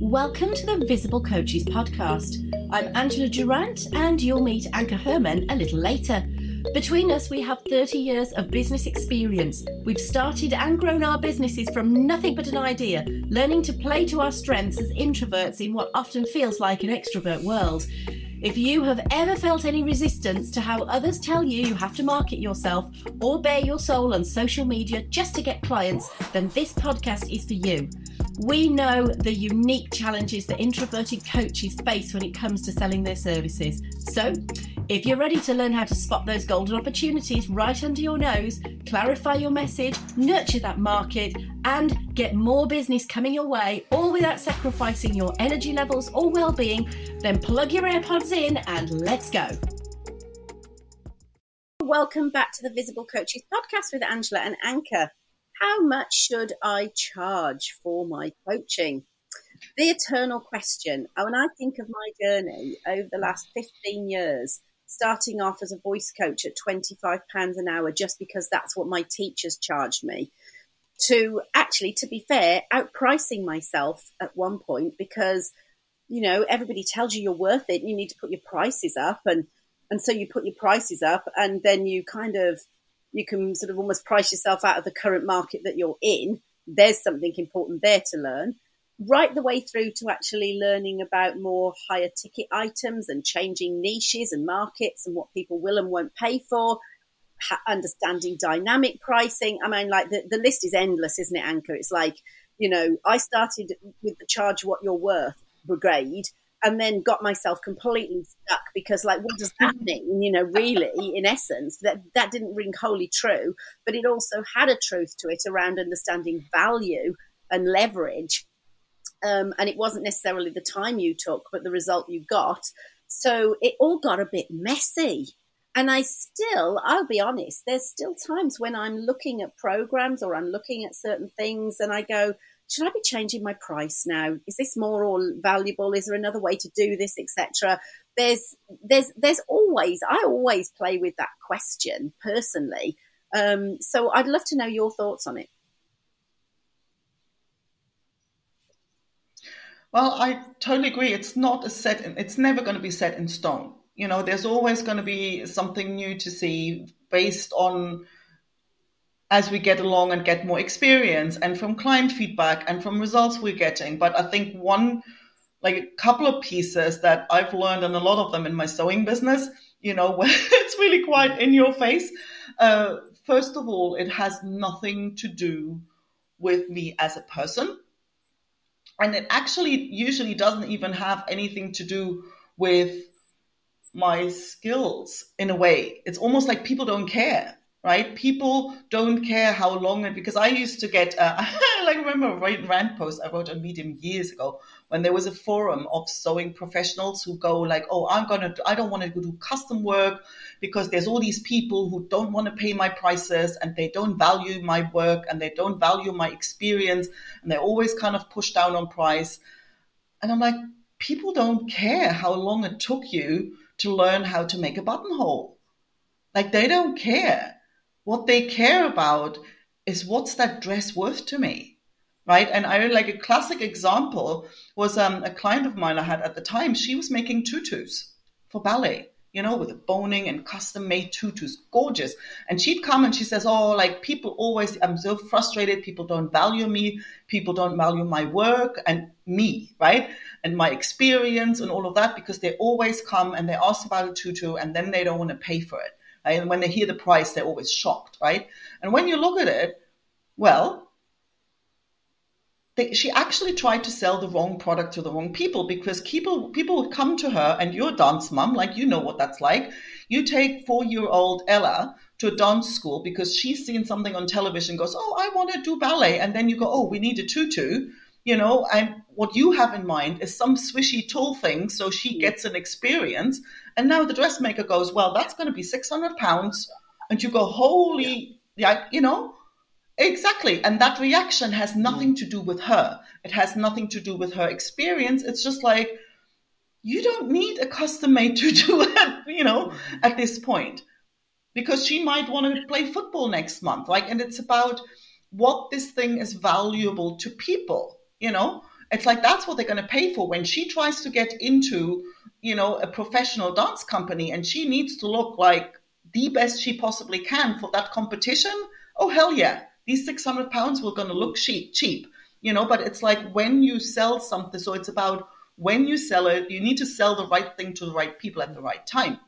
Welcome to the Visible Coaches podcast. I'm Angela Durant, and you'll meet Anka Herman a little later. Between us, we have 30 years of business experience. We've started and grown our businesses from nothing but an idea, learning to play to our strengths as introverts in what often feels like an extrovert world. If you have ever felt any resistance to how others tell you you have to market yourself or bare your soul on social media just to get clients, then this podcast is for you. We know the unique challenges that introverted coaches face when it comes to selling their services. So, if you're ready to learn how to spot those golden opportunities right under your nose, clarify your message, nurture that market, and get more business coming your way, all without sacrificing your energy levels or well being, then plug your AirPods in and let's go. Welcome back to the Visible Coaches podcast with Angela and Anka. How much should I charge for my coaching? The eternal question. Oh, when I think of my journey over the last 15 years, starting off as a voice coach at £25 an hour just because that's what my teachers charged me, to actually, to be fair, outpricing myself at one point because, you know, everybody tells you you're worth it. You need to put your prices up. And, and so you put your prices up and then you kind of, you can sort of almost price yourself out of the current market that you're in. There's something important there to learn right the way through to actually learning about more higher ticket items and changing niches and markets and what people will and won't pay for, ha- understanding dynamic pricing. I mean, like the, the list is endless, isn't it, Anka? It's like, you know, I started with the charge what you're worth brigade and then got myself completely stuck because like what does that mean you know really in essence that that didn't ring wholly true but it also had a truth to it around understanding value and leverage um, and it wasn't necessarily the time you took, but the result you got. So it all got a bit messy. And I still, I'll be honest, there's still times when I'm looking at programs or I'm looking at certain things and I go, should I be changing my price now? Is this more or valuable? Is there another way to do this, etc.? There's, there's, there's always, I always play with that question personally. Um, so I'd love to know your thoughts on it. Well, I totally agree. It's not a set, it's never going to be set in stone. You know, there's always going to be something new to see based on as we get along and get more experience and from client feedback and from results we're getting. But I think one, like a couple of pieces that I've learned and a lot of them in my sewing business, you know, where it's really quite in your face. Uh, first of all, it has nothing to do with me as a person and it actually usually doesn't even have anything to do with my skills in a way. It's almost like people don't care right? People don't care how long it because I used to get uh, like remember a rant post I wrote on Medium years ago when there was a forum of sewing professionals who go like, oh, I'm gonna I don't want to do custom work because there's all these people who don't want to pay my prices and they don't value my work and they don't value my experience and they always kind of push down on price. And I'm like, people don't care how long it took you to learn how to make a buttonhole. Like they don't care what they care about is what's that dress worth to me? Right. And I like a classic example was um, a client of mine I had at the time. She was making tutus for ballet, you know, with the boning and custom made tutus, gorgeous. And she'd come and she says, Oh, like people always, I'm so frustrated. People don't value me. People don't value my work and me, right? And my experience and all of that because they always come and they ask about a tutu and then they don't want to pay for it. And when they hear the price, they're always shocked, right? And when you look at it, well, they, she actually tried to sell the wrong product to the wrong people because people people would come to her and you're a dance mom, like you know what that's like. You take four year old Ella to a dance school because she's seen something on television, goes, Oh, I want to do ballet. And then you go, Oh, we need a tutu, you know, and what you have in mind is some swishy tulle thing so she mm. gets an experience. And now the dressmaker goes, well, that's going to be 600 pounds. And you go, holy, yeah, you know, exactly. And that reaction has mm. nothing tutu with her. It has nothing to do with her experience. It's just like, you don't need a custom made to do it, you know, mm. at this point, because she might want to play football next month. Like, and it's about what this thing is valuable to people, you know, it's like that's what they're going to pay for. When she tries to get into you know a professional dance company and she needs to look like the best she possibly can for that competition oh hell yeah. These 600 pounds were going to look cheap cheap you know? But it's like when you sell something so it's about when you sell it you need to sell the right thing to the right people at the right time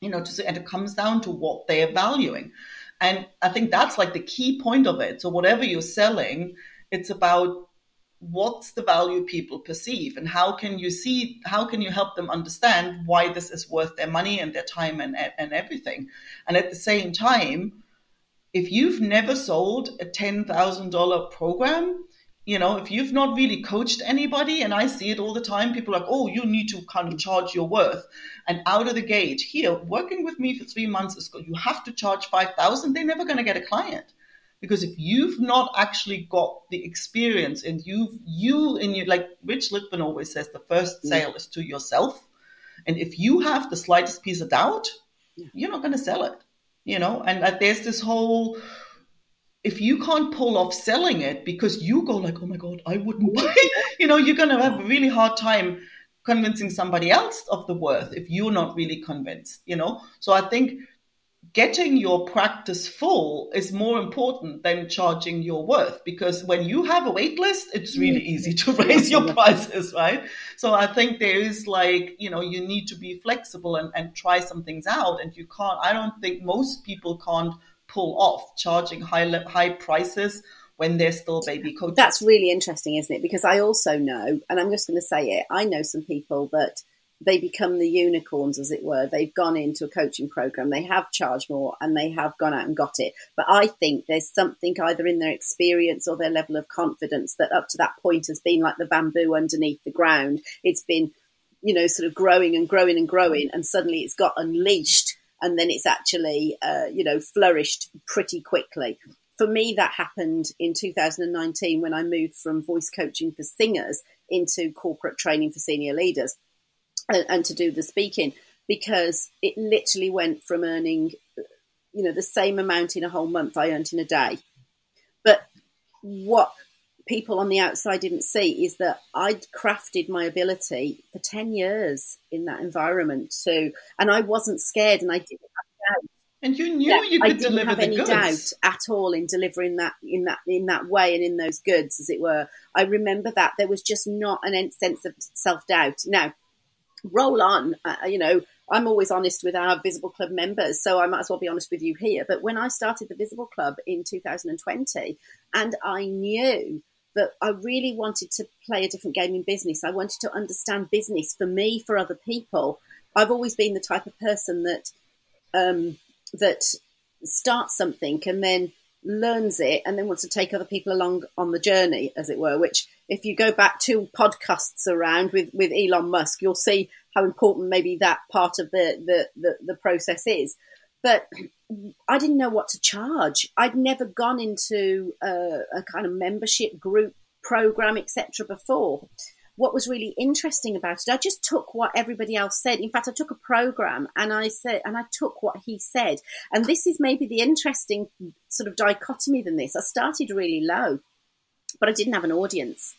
you know to, and it comes down to what they're valuing. And i think that's like the key point of it. So whatever you're selling it's about what's the value people perceive and how can you see how can you help them understand why this is worth their money and their time and, and everything. And at the same time if you've never sold a $10000 program you know if you've not really coached anybody and i see it all the time people are like oh you need to kind of charge your worth. And out of the gate here working with me for three months is good. You have to charge 5000 they're never going to get a client because if you've not actually got the experience and you've you and you like rich litvin always says the first mm. sale is to yourself. And if you have the slightest piece of doubt you're not going to sell it you know? And uh, there's this whole if you can't pull off selling it because you go like oh my god i wouldn't buy you know you're going to have a really hard time convincing somebody else of the worth if you're not really convinced you know? So i think getting your practice full is more important than charging your worth because when you have a wait list it's really mm. easy to raise your prices right? So i think there is like you know you need to be flexible and, and try some things out and you can't i don't think most people can't pull off charging high high prices when they're still baby coaches. That's really interesting isn't it? Because i also know and i'm just going to say it i know some people that they become the unicorns, as it were. They've gone into a coaching program, they have charged more, and they have gone out and got it. But I think there's something either in their experience or their level of confidence that up to that point has been like the bamboo underneath the ground. It's been, you know, sort of growing and growing and growing, and suddenly it's got unleashed, and then it's actually, uh, you know, flourished pretty quickly. For me, that happened in 2019 when I moved from voice coaching for singers into corporate training for senior leaders and, and to do the speaking because it literally went from earning, you know, the same amount in a whole month I earned in a day. But what people on the outside didn't see is that I'd crafted my ability for 10 years in that environment too. And I wasn't scared and I didn't have doubt. And you knew yeah, you could I didn't have any goods. doubt at all in delivering that in that in that way and in those goods, as it were. I remember that there was just not an sense of self doubt. Now, roll on. Uh, you know, I'm always honest with our Visible Club members, so I might as well be honest with you here. But when I started the Visible Club in 2020, and I knew that I really wanted to play a different game in business, I wanted to understand business for me, for other people. I've always been the type of person that um, that starts something and then learns it and then wants to take other people along on the journey, as it were, which if you go back to podcasts around with, with Elon Musk, you'll see how important maybe that part of the, the, the, the process is. But I didn't know what to charge. I'd never gone into a, a kind of membership group program, etc. before. What was really interesting about it, I just took what everybody else said. In fact, I took a program and I said, and I took what he said. And this is maybe the interesting sort of dichotomy than this. I started really low but I didn't have an audience.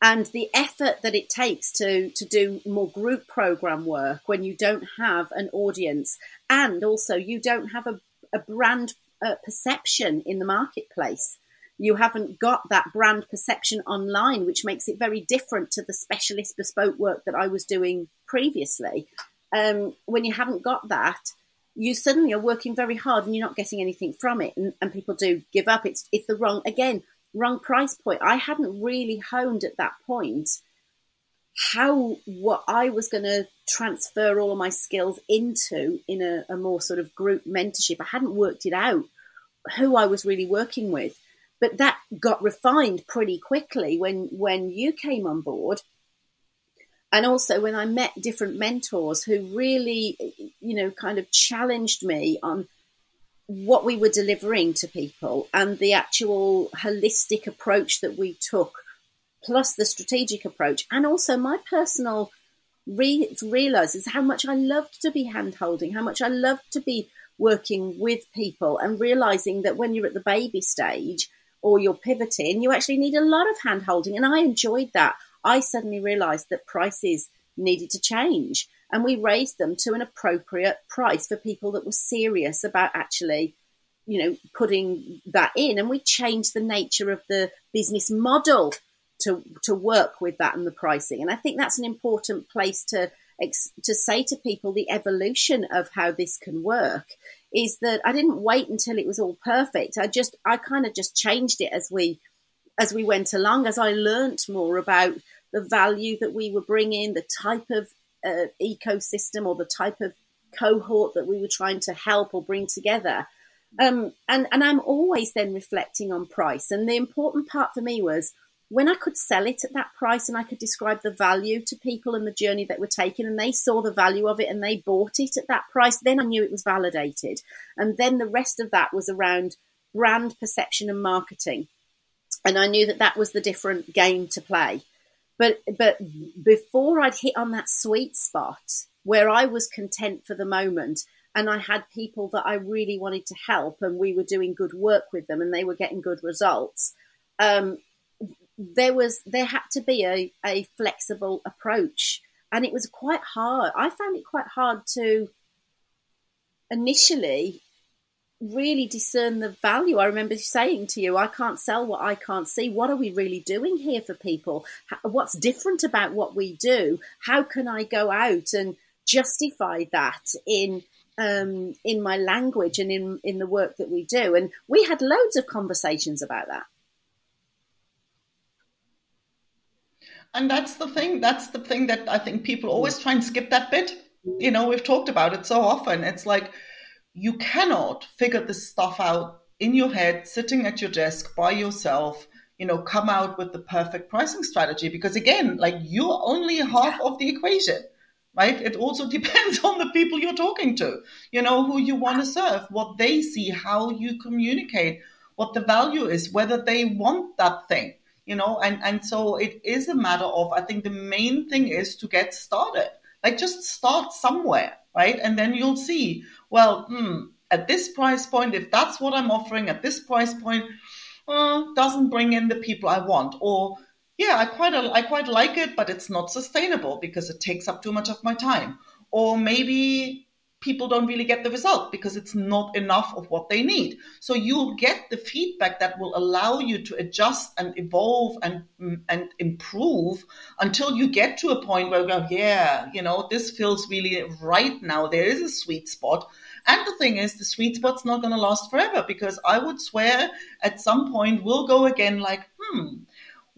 And the effort that it takes to, to do more group program work when you don't have an audience and also you don't have a, a brand uh, perception in the marketplace. You haven't got that brand perception online, which makes it very different to the specialist bespoke work that I was doing previously. Um, when you haven't got that, you suddenly are working very hard and you're not getting anything from it, and, and people do give up. It's it's the wrong again wrong price point. I hadn't really honed at that point how what I was going to transfer all of my skills into in a, a, more sort of group mentorship. I hadn't worked it out who I was really working with, but that got refined pretty quickly when when you came on board, and also when I met different mentors who really, you know, kind of challenged me on what we were delivering to people and the actual holistic approach that we took, plus the strategic approach, and also my personal re- realizes how much I loved to be hand holding, how much I loved to be working with people, and realizing that when you're at the baby stage, or you're pivoting, you actually need a lot of hand holding. And I enjoyed that. I suddenly realized that prices needed to change and we raised them to an appropriate price for people that were serious about actually you know putting that in. And we changed the nature of the business model to to work with that and the pricing. And i think that's an important place to to say to people the evolution of how this can work is that i didn't wait until it was all perfect. I just i kind of just changed it as we as we went along as i learnt more about the value that we were bringing the type of uh, ecosystem or the type of cohort that we were trying to help or bring together. Um, and, and I'm always then reflecting on price. And the important part for me was when I could sell it at that price and I could describe the value to people and the journey that we're taking, and they saw the value of it and they bought it at that price, then I knew it was validated. And then the rest of that was around brand perception and marketing. And I knew that that was the different game to play. But but before I'd hit on that sweet spot where I was content for the moment and I had people that I really wanted to help and we were doing good work with them and they were getting good results, um, there was there had to be a, a flexible approach. And it was quite hard. I found it quite hard to initially really discern the value. I remember saying to you, I can't sell what I can't see. What are we really doing here for people? What's different about what we do? How can I go out and justify that in um, in my language and in in the work that we do? And we had loads of conversations about that. And that's the thing. That's the thing that I think people always try and skip that bit. You know, we've talked about it so often. It's like you cannot figure this stuff out in your head, sitting at your desk by yourself, you know, come out with the perfect pricing strategy. Because again, like you're only half of the equation, right? It also depends on the people you're talking to, you know, who you want to serve, what they see, how you communicate, what the value is, whether they want that thing, you know, and, and so it is a matter of, I think the main thing is to get started. Like just start somewhere, right? And then you'll see well, hmm, at this price point, if that's what I'm offering at this price point, uh, doesn't bring in the people I want. Or, yeah, I quite, I quite like it, but it's not sustainable because it takes up too much of my time. Or maybe people don't really get the result because it's not enough of what they need. So you'll get the feedback that will allow you to adjust and evolve and and improve until you get to a point where go, yeah, you know, this feels really right now. There is a sweet spot. And the thing is, the sweet spot's not going to last forever because I would swear at some point we'll go again like, hmm,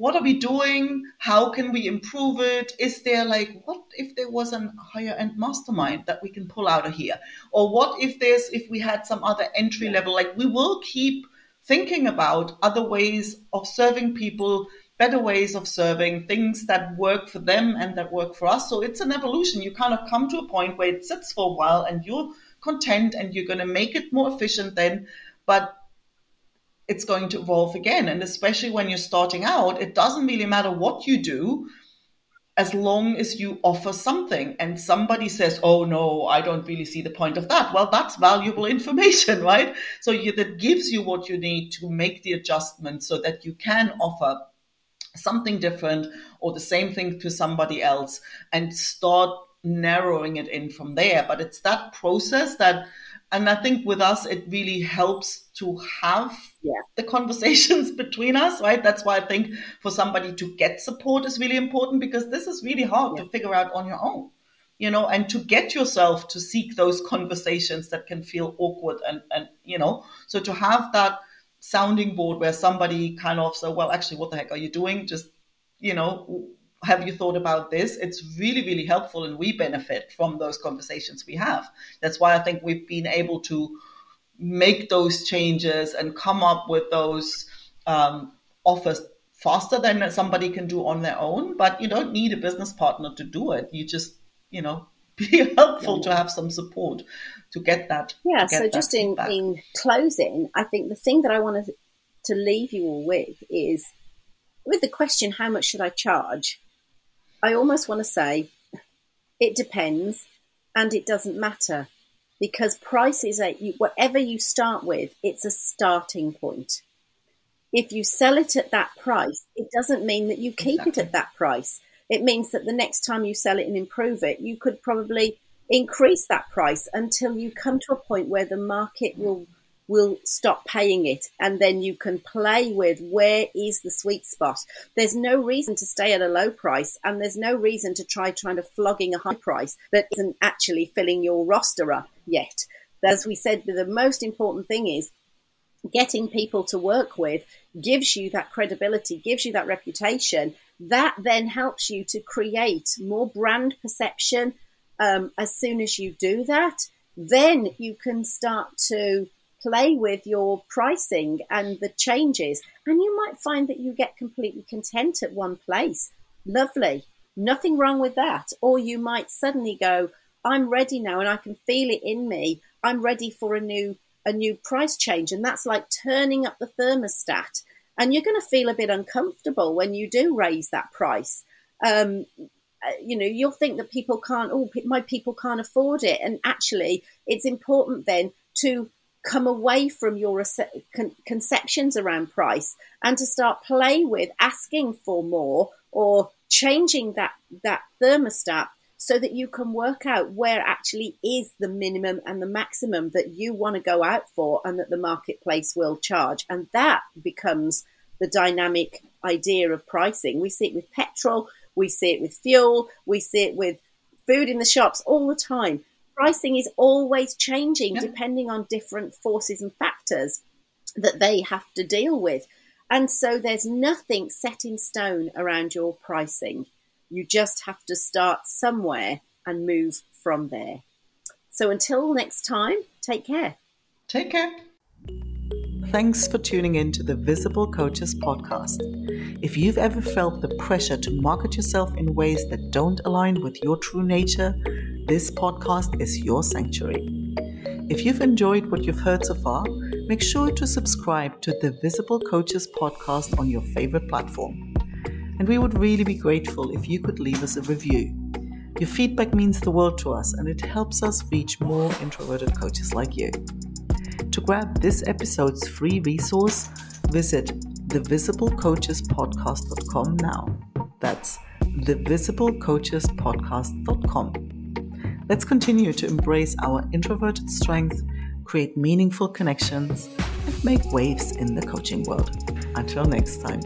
what are we doing? How can we improve it? Is there like, what if there was a higher end mastermind that we can pull out of here? Or what if there's, if we had some other entry level, like we will keep thinking about other ways of serving people, better ways of serving, things that work for them and that work for us. So it's an evolution. You kind of come to a point where it sits for a while and you're content and you're going to make it more efficient then. But it's going to evolve again. And especially when you're starting out, it doesn't really matter what you do as long as you offer something and somebody says, Oh no, I don't really see the point of that. Well, that's valuable information, right? So you, that gives you what you need to make the adjustment so that you can offer something different or the same thing to somebody else and start narrowing it in from there. But it's that process that and I think with us, it really helps to have yeah. the conversations between us, right? That's why I think for somebody to get support is really important because this is really hard yeah. to figure out on your own, you know, and to get yourself to seek those conversations that can feel awkward and, and, you know, so to have that sounding board where somebody kind of say, well, actually, what the heck are you doing? Just, you know, have you thought about this? It's really, really helpful, and we benefit from those conversations we have. That's why I think we've been able to make those changes and come up with those um, offers faster than somebody can do on their own. But you don't need a business partner to do it. You just, you know, be helpful yeah. to have some support to get that. Yeah. Get so just in, in closing, I think the thing that I wanted to leave you all with is with the question, how much should I charge? I almost want to say it depends and it doesn't matter because price is a whatever you start with, it's a starting point. if you sell it at that price, it doesn't mean that you keep exactly. it at that price. It means that the next time you sell it and improve it, you could probably increase that price until you come to a point where the market will will stop paying it and then you can play with where is the sweet spot. There's no reason to stay at a low price and there's no reason to try trying to flogging a high price that isn't actually filling your roster up yet. As we said the most important thing is getting people to work with gives you that credibility gives you that reputation. That then helps you to create more brand perception um, as soon as you do that, then you can start to play with your pricing and the changes. And you might find that you get completely content at one place. Lovely. Nothing wrong with that. Or you might suddenly go, I'm ready now and I can feel it in me. I'm ready for a new a new price change. And that's like turning up the thermostat. And you're going to feel a bit uncomfortable when you do raise that price. Um, uh, you know, you'll think that people can't, oh, my people can't afford it. And actually, it's important then to come away from your con- conceptions around price and to start play with asking for more or changing that, that thermostat so that you can work out where actually is the minimum and the maximum that you want to go out for and that the marketplace will charge. And that becomes the dynamic idea of pricing. We see it with petrol, we see it with fuel. We see it with food in the shops all the time. Pricing is always changing yeah. depending on different forces and factors that they have to deal with. And so there's nothing set in stone around your pricing. You just have to start somewhere and move from there. So until next time, take care. Take care. Thanks for tuning in to the Visible Coaches podcast. If you've ever felt the pressure to market yourself in ways that don't align with your true nature, this podcast is your sanctuary. If you've enjoyed what you've heard so far, make sure to subscribe to the Visible Coaches podcast on your favorite platform. And we would really be grateful if you could leave us a review. Your feedback means the world to us and it helps us reach more introverted coaches like you. To grab this episode's free resource, visit thevisiblecoachespodcast.com now. That's thevisiblecoachespodcast.com. Let's continue to embrace our introverted strength, create meaningful connections, and make waves in the coaching world. Until next time.